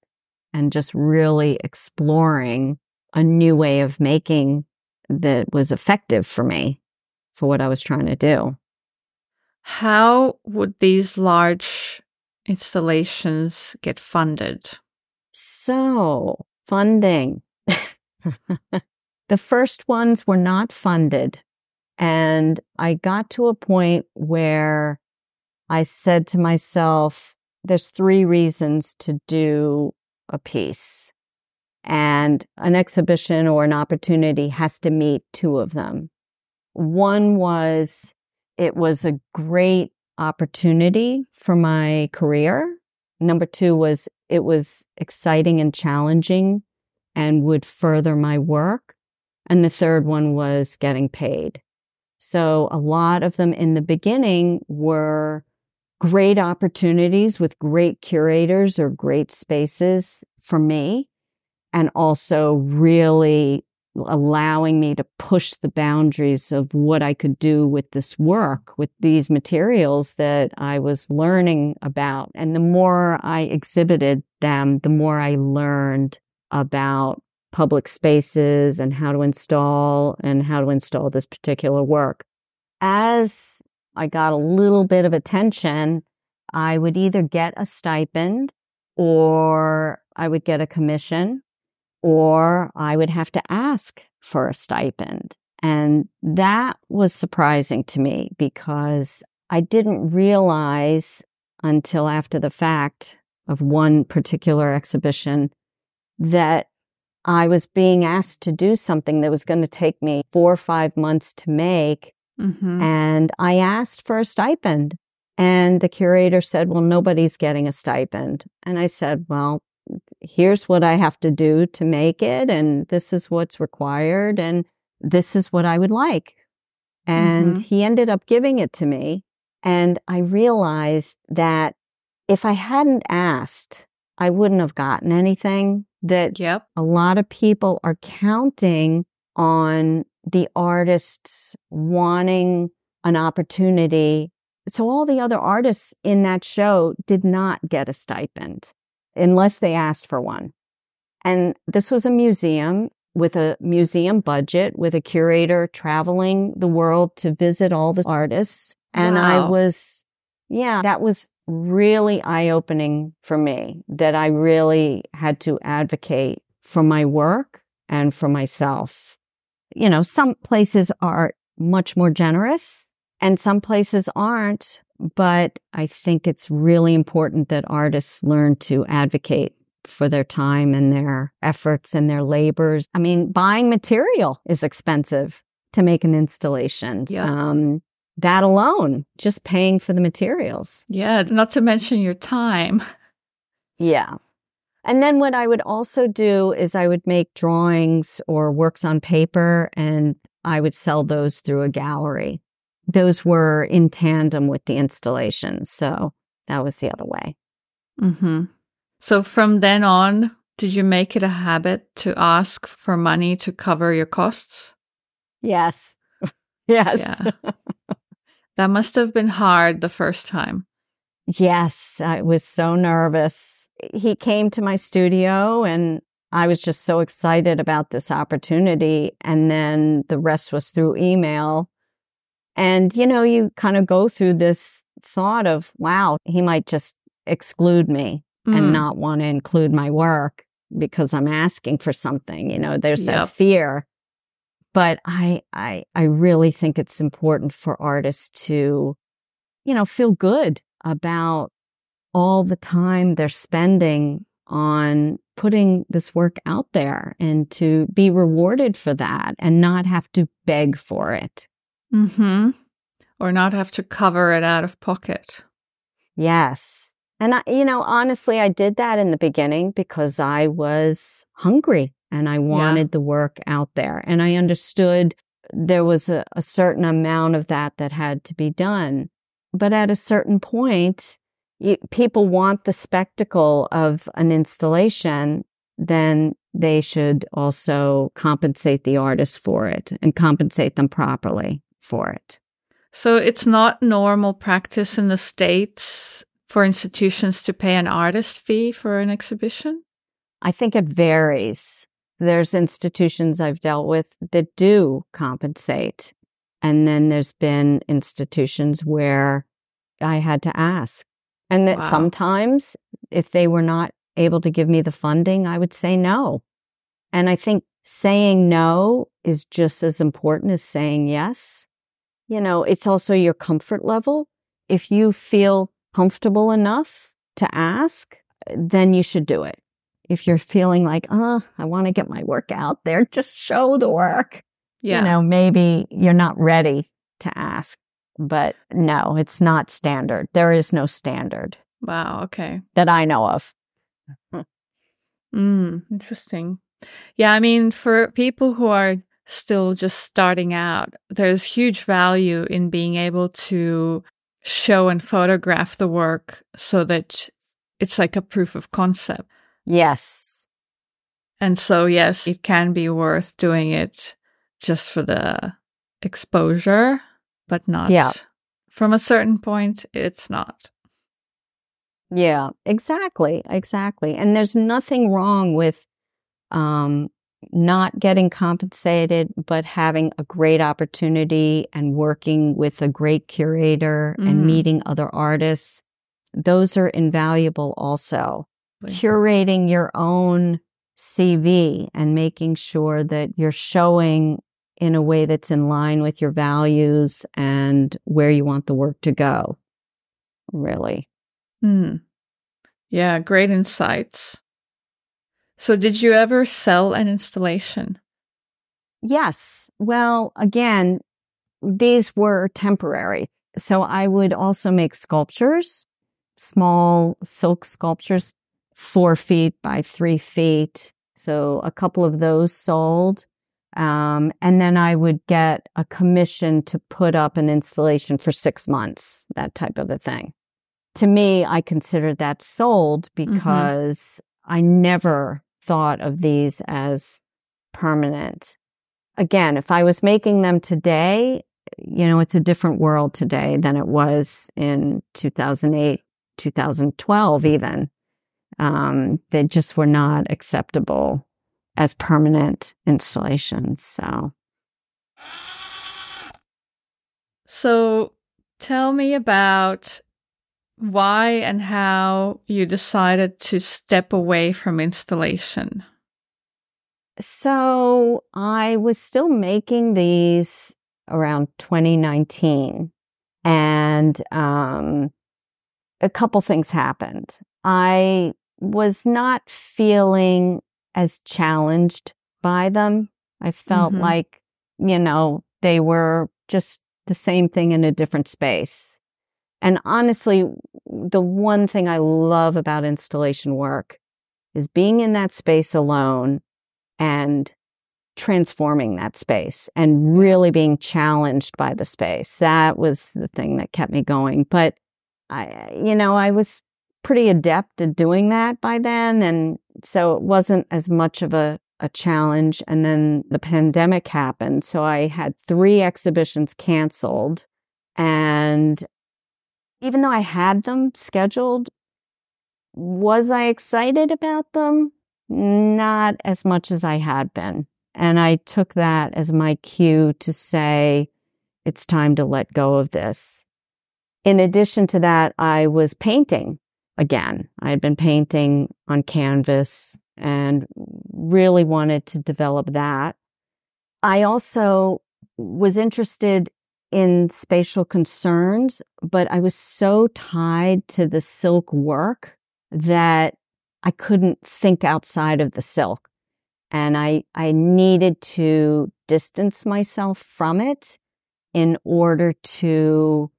And just really exploring a new way of making that was effective for me for what I was trying to do. How would these large installations get funded? So, funding. the first ones were not funded. And I got to a point where I said to myself, there's three reasons to do a piece. And an exhibition or an opportunity has to meet two of them. One was it was a great opportunity for my career. Number two was it was exciting and challenging and would further my work. And the third one was getting paid. So a lot of them in the beginning were great opportunities with great curators or great spaces for me. And also really allowing me to push the boundaries of what I could do with this work, with these materials that I was learning about. And the more I exhibited them, the more I learned about public spaces and how to install and how to install this particular work. As I got a little bit of attention, I would either get a stipend or I would get a commission or I would have to ask for a stipend. And that was surprising to me because I didn't realize until after the fact of one particular exhibition that I was being asked to do something that was going to take me four or five months to make. Hmm And I asked for a stipend And the curator said, Well, nobody's getting a stipend. And I said, Well, here's what I have to do to make it. And this is what's required. And this is what I would like. And Mhm. he ended up giving it to me. And I realized that if I hadn't asked, I wouldn't have gotten anything. That Yep. a lot of people are counting on the artists wanting an opportunity. So all the other artists in that show did not get a stipend unless they asked for one. And this was a museum with a museum budget with a curator traveling the world to visit all the artists. And I was, yeah, that was really eye opening for me that I really had to advocate for my work and for myself. You know, some places are much more generous and some places aren't, but I think it's really important that artists learn to advocate for their time and their efforts and their labors. I mean, buying material is expensive to make an installation. Yeah. Um, that alone, just paying for the materials. Yeah. Not to mention your time. Yeah. And then what I would also do is I would make drawings or works on paper and I would sell those through a gallery. Those were in tandem with the installation. So that was the other way. Mm-hmm. So from then on, did you make it a habit to ask for money to cover your costs? Yes. yes. Yeah. That must have been hard the first time. Yes. I was so nervous. He came to my studio and I was just so excited about this opportunity. And then the rest was through email. And, you know, you kind of go through this thought of, wow, he might just exclude me Mm. and not want to include my work because I'm asking for something. You know, there's Yep. that fear. But I, I, I really think it's important for artists to, you know, feel good about all the time they're spending on putting this work out there and to be rewarded for that and not have to beg for it. hmm Or not have to cover it out of pocket. Yes. And I, you know, honestly, I did that in the beginning because I was hungry and I wanted the work out there. And I understood there was a, a certain amount of that that had to be done. But at a certain point, you, people want the spectacle of an installation, then they should also compensate the artist for it and compensate them properly for it. So it's not normal practice in the States for institutions to pay an artist fee for an exhibition? I think it varies. There's institutions I've dealt with that do compensate. And then there's been institutions where I had to ask. And that Wow. sometimes if they were not able to give me the funding, I would say no. And I think saying no is just as important as saying yes. You know, it's also your comfort level. If you feel comfortable enough to ask, then you should do it. If you're feeling like, oh, I want to get my work out there, just show the work. Yeah. You know, maybe you're not ready to ask, but no, it's not standard. There is no standard Wow. Okay. that I know of. Mm, interesting. Yeah, I mean, for people who are still just starting out, there's huge value in being able to show and photograph the work so that it's like a proof of concept. Yes. And so, yes, it can be worth doing it just for the exposure, but not Yeah. from a certain point, it's not. Yeah, exactly. Exactly. And there's nothing wrong with um, not getting compensated, but having a great opportunity and working with a great curator Mhm. and meeting other artists. Those are invaluable also. Curating your own CV and making sure that you're showing in a way that's in line with your values and where you want the work to go. Really. Hmm. Yeah, great insights. So, did you ever sell an installation? Yes. Well, again, these were temporary. so I would also make sculptures, small silk sculptures, four feet by three feet. So a couple of those sold. Um, and then I would get a commission to put up an installation for six months, that type of a thing. To me, I considered that sold mm-hmm. because mm-hmm. I never thought of these as permanent. Again, if I was making them today, you know, it's a different world today than it was in 2008, 2012, even. Um, they just were not acceptable as permanent installations. So, so tell me about why and how you decided to step away from installation. So I was still making these around 2019 and um, a couple things happened. I was not feeling as challenged by them. I felt mm-hmm. like, you know, they were just the same thing in a different space. And honestly, the one thing I love about installation work is being in that space alone and transforming that space and really being challenged by the space. That was the thing that kept me going. But I, you know, I was pretty adept at doing that by then. And so it wasn't as much of a, a challenge. And then the pandemic happened. So I had three exhibitions canceled. And even though I had them scheduled, was I excited about them? Not as much as I had been. And I took that as my cue to say, it's time to let go of this. In addition to that, I was painting again. I had been painting on canvas and really wanted to develop that. I also was interested in spatial concerns, but I was so tied to the silk work that I couldn't think outside of the silk and I, I needed to distance myself from it in order to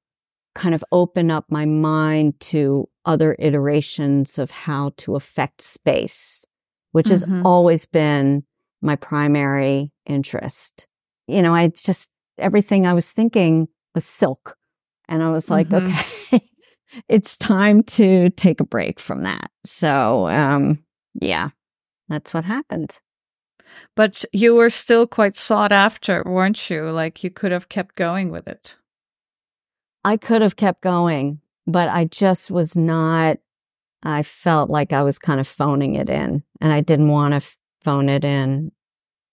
kind of open up my mind to other iterations of how to affect space, which mm-hmm. has always been my primary interest. You know, I just, everything I was thinking was silk. And I was like, mm-hmm. okay, it's time to take a break from that. So, um, yeah, that's what happened. But you were still quite sought after, weren't you? Like you could have kept going with it. I could have kept going, but I just was not. I felt like I was kind of phoning it in, and I didn't want to phone it in.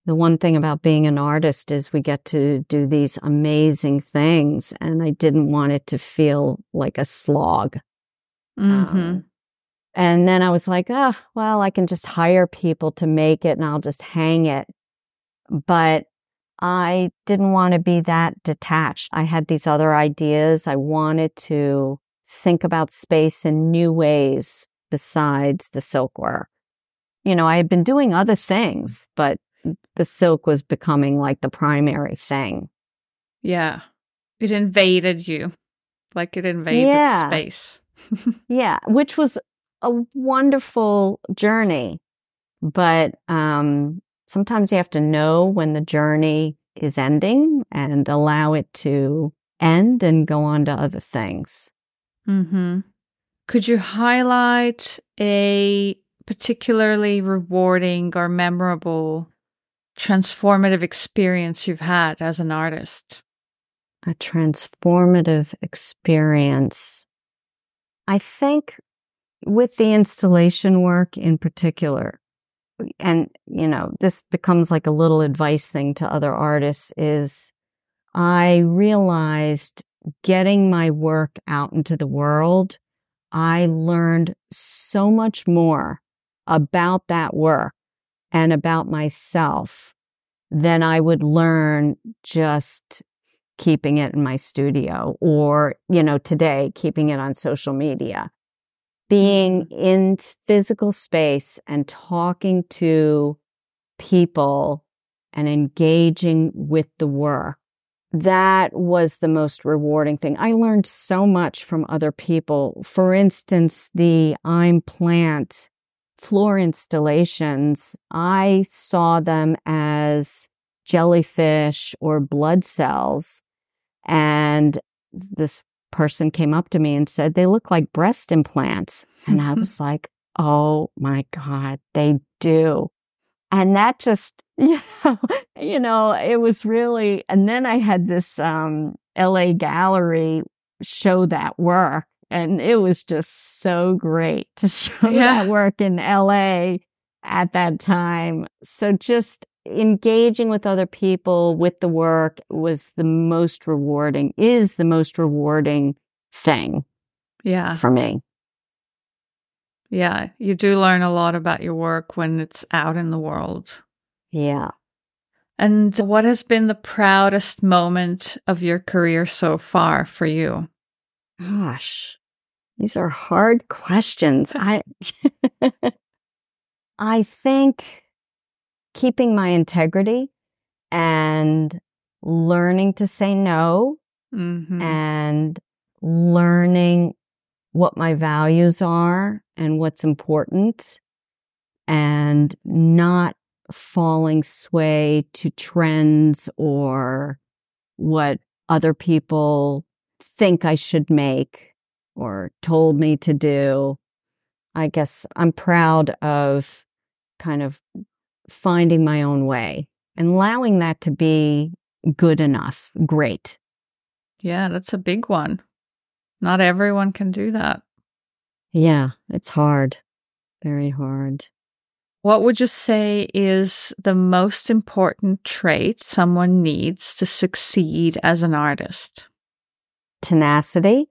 The one thing about being an artist is we get to do these amazing things, and I didn't want it to feel like a slog. Mm-hmm. Um, and then I was like, oh, well, I can just hire people to make it and I'll just hang it. But I didn't want to be that detached. I had these other ideas. I wanted to think about space in new ways besides the silk work. You know, I had been doing other things, but the silk was becoming like the primary thing. Yeah. It invaded you, like it invaded yeah. space. yeah, which was a wonderful journey, but um, sometimes you have to know when the journey is ending and allow it to end and go on to other things. Mm-hmm. Could you highlight a particularly rewarding or memorable transformative experience you've had as an artist? A transformative experience. I think with the installation work in particular, and you know, this becomes like a little advice thing to other artists is I realized getting my work out into the world, I learned so much more about that work and about myself than I would learn just keeping it in my studio or, you know, today keeping it on social media being in physical space and talking to people and engaging with the work that was the most rewarding thing. I learned so much from other people. For instance, the I'm plant floor installations, I saw them as jellyfish or blood cells. And this person came up to me and said, they look like breast implants. And I was like, oh my God, they do. And that just, you know, you know, it was really, and then I had this, um, LA gallery show that work and it was just so great to show yeah. that work in LA at that time. So just engaging with other people with the work was the most rewarding, is the most rewarding thing. Yeah. For me. Yeah. You do learn a lot about your work when it's out in the world. Yeah. And what has been the proudest moment of your career so far for you? Gosh, these are hard questions. I I think keeping my integrity and learning to say no mm-hmm. and learning what my values are and what's important and not falling sway to trends or what other people think I should make or told me to do. I guess I'm proud of kind of finding my own way and allowing that to be good enough. Great. Yeah, that's a big one. Not everyone can do that. Yeah, it's hard. Very hard. What would you say is the most important trait someone needs to succeed as an artist? Tenacity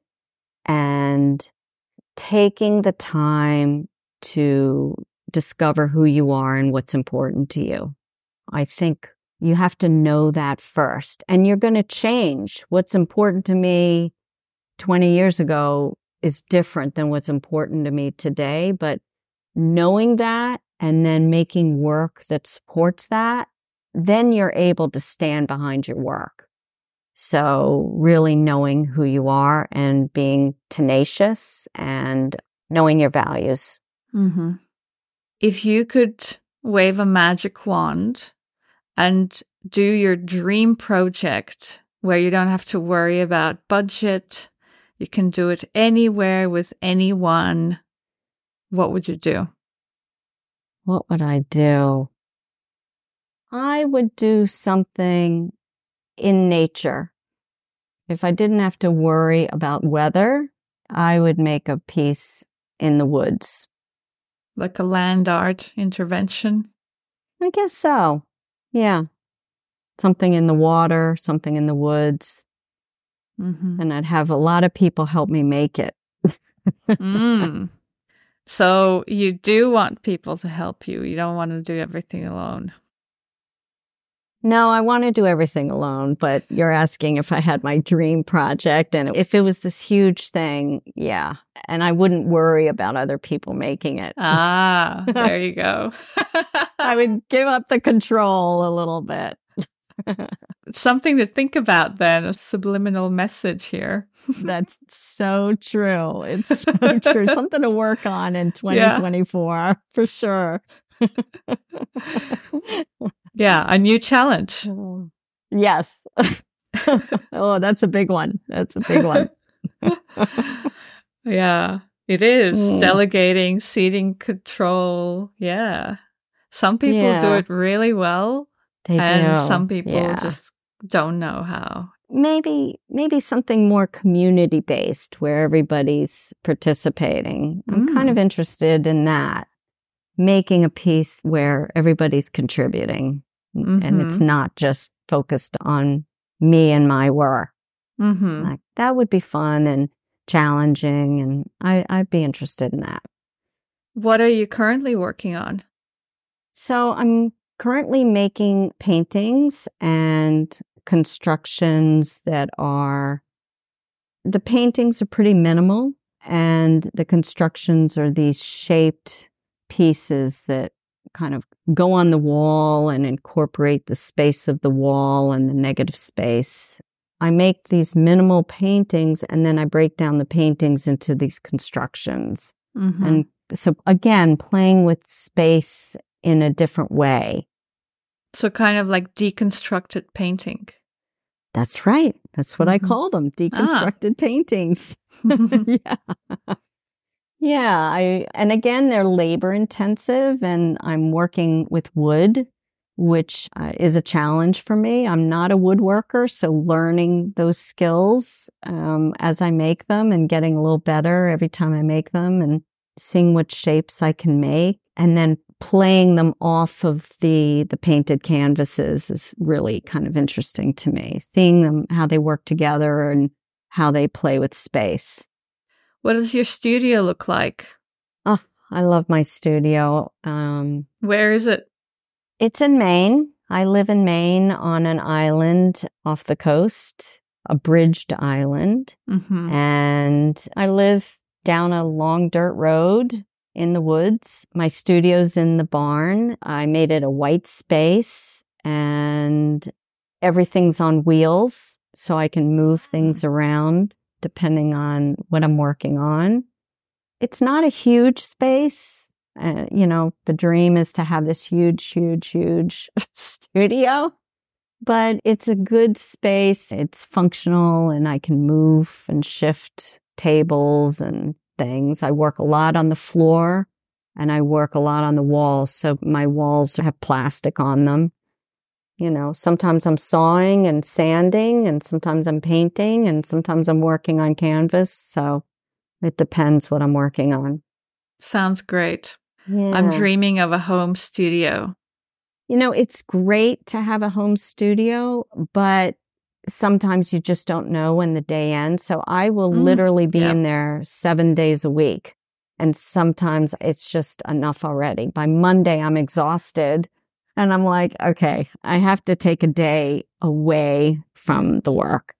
and taking the time to discover who you are and what's important to you. I think you have to know that first and you're going to change. What's important to me 20 years ago is different than what's important to me today. But knowing that and then making work that supports that, then you're able to stand behind your work. So really knowing who you are and being tenacious and knowing your values. Mm-hmm. If you could wave a magic wand and do your dream project where you don't have to worry about budget, you can do it anywhere with anyone, what would you do? What would I do? I would do something in nature. If I didn't have to worry about weather, I would make a piece in the woods. Like a land art intervention? I guess so. Yeah. Something in the water, something in the woods. Mm-hmm. And I'd have a lot of people help me make it. mm. So you do want people to help you. You don't want to do everything alone. No, I want to do everything alone, but you're asking if I had my dream project and if it was this huge thing, yeah. And I wouldn't worry about other people making it. Ah, there you go. I would give up the control a little bit. Something to think about then, a subliminal message here. That's so true. It's so true. Something to work on in 2024 yeah. for sure. Yeah, a new challenge. Yes. oh, that's a big one. That's a big one. yeah, it is. Mm. Delegating, ceding control. Yeah. Some people yeah. do it really well. They and do. some people yeah. just don't know how. Maybe maybe something more community based where everybody's participating. I'm mm. kind of mm. interested in that making a piece where everybody's contributing mm-hmm. and it's mm-hmm. not just focused on me and my work. Mm-hmm. Like that would be fun and challenging, and I, I'd be interested in that. What are you currently working on? So I'm currently making paintings and constructions that are the paintings are pretty minimal and the constructions are these shaped pieces that kind of go on the wall and incorporate the space of the wall and the negative space. I make these minimal paintings and then I break down the paintings into these constructions. Mhm. And so again, playing with space in a different way. so kind of like deconstructed painting. That's right. That's what I Mhm. call them. Deconstructed paintings. yeah. Yeah, I and again they're labor intensive and I'm working with wood which uh, is a challenge for me. I'm not a woodworker, so learning those skills um, as I make them and getting a little better every time I make them and seeing what shapes I can make and then playing them off of the the painted canvases is really kind of interesting to me. Seeing them how they work together and how they play with space. What does your studio look like? Oh, I love my studio. Um, Where is it? It's in Maine. I live in Maine on an island off the coast, a bridged island. hmm And I live down a long dirt road in the woods. My studio's in the barn. I made it a white space and everything's on wheels so I can move things around depending on what I'm working on. It's not a huge space. Uh, you know, the dream is to have this huge, huge, huge studio, but it's a good space. It's functional and I can move and shift tables and things. I work a lot on the floor and I work a lot on the walls. So my walls have plastic on them. You know, sometimes I'm sawing and sanding and sometimes I'm painting and sometimes I'm working on canvas. So it depends what I'm working on. Sounds great. Yeah. I'm dreaming of a home studio. You know, it's great to have a home studio, but sometimes you just don't know when the day ends. So I will Mm, literally be yep. in there seven days a week. And sometimes it's just enough already. By Monday, I'm exhausted. And I'm like, okay, I have to take a day away from the work,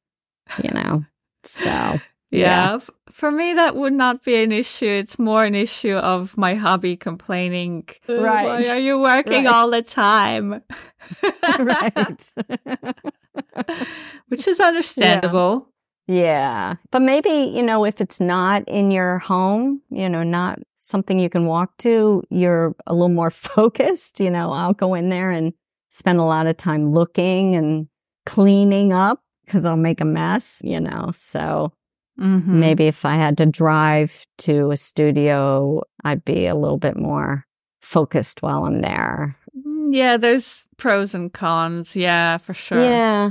you know? So, Yeah. Yeah. For me, that would not be an issue. It's more an issue of my hobby complaining. "Uh, Right. Why are you working Right. all the time? right. Which is understandable. Yeah. But maybe, you know, if it's not in your home, you know, not something you can walk to, you're a little more focused. You know, I'll go in there and spend a lot of time looking and cleaning up because I'll make a mess, you know. So Mhm. maybe if I had to drive to a studio, I'd be a little bit more focused while I'm there. Mm, Yeah, there's pros and cons. Yeah, for sure. Yeah.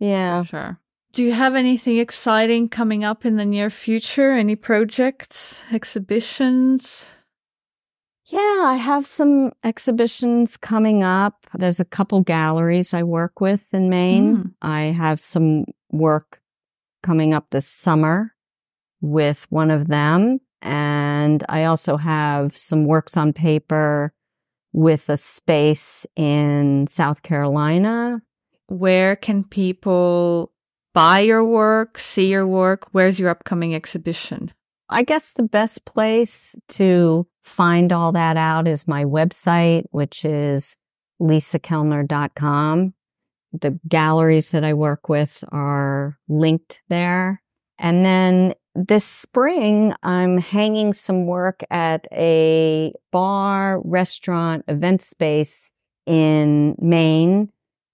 Yeah. For sure. Do you have anything exciting coming up in the near future? Any projects, exhibitions? Yeah, I have some exhibitions coming up. There's a couple galleries I work with in Maine. Mm. I have some work coming up this summer with one of them. And I also have some works on paper with a space in South Carolina. Where can people buy your work, see your work? Where's your upcoming exhibition? I guess the best place to find all that out is my website, which is lisakellner.com. The galleries that I work with are linked there. And then this spring, I'm hanging some work at a bar, restaurant, event space in Maine.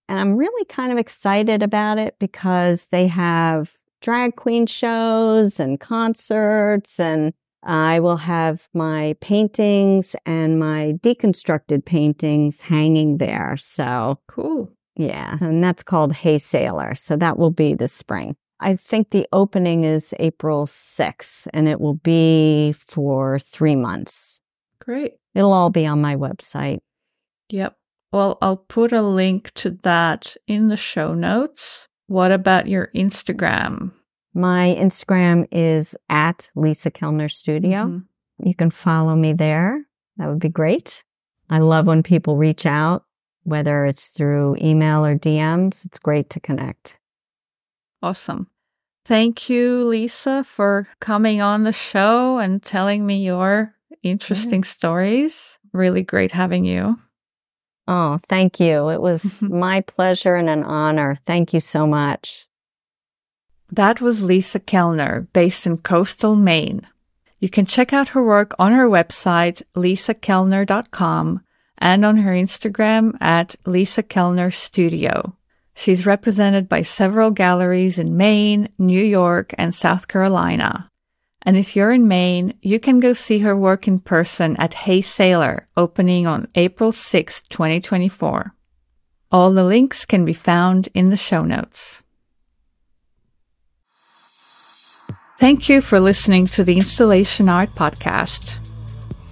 And I'm really kind of excited about it because they have drag queen shows and concerts and I will have my paintings and my deconstructed paintings hanging there. So Cool. yeah, and that's called Hey Sailor. So that will be this spring. I think the opening is April 6th and it will be for three months. Great. It'll all be on my website. Yep. Well, I'll put a link to that in the show notes. What about your Instagram? My Instagram is at Lisa Kellner Studio. Mhm. You can follow me there. That would be great. I love when people reach out, whether it's through email or DMs. It's great to connect. Awesome. Thank you, Lisa, for coming on the show and telling me your interesting stories. Really great having you. Oh, thank you. It was my pleasure and an honor. Thank you so much. That was Lisa Kellner, based in coastal Maine. You can check out her work on her website, lisakellner.com, and on her Instagram at Lisa Kellner Studio. She's represented by several galleries in Maine, New York, and South Carolina. And if you're in Maine, you can go see her work in person at Hey Sailor, opening on April 6, 2024. All the links can be found in the show notes. Thank you for listening to the Installation Art Podcast.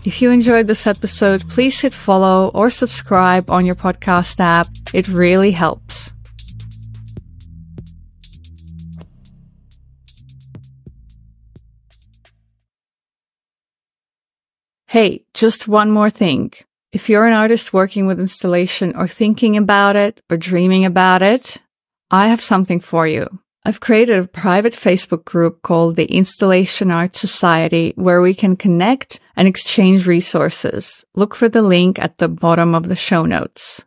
If you enjoyed this episode, please hit follow or subscribe on your podcast app. It really helps. Hey, just one more thing. If you're an artist working with installation or thinking about it or dreaming about it, I have something for you. I've created a private Facebook group called the Installation Art Society where we can connect and exchange resources. Look for the link at the bottom of the show notes.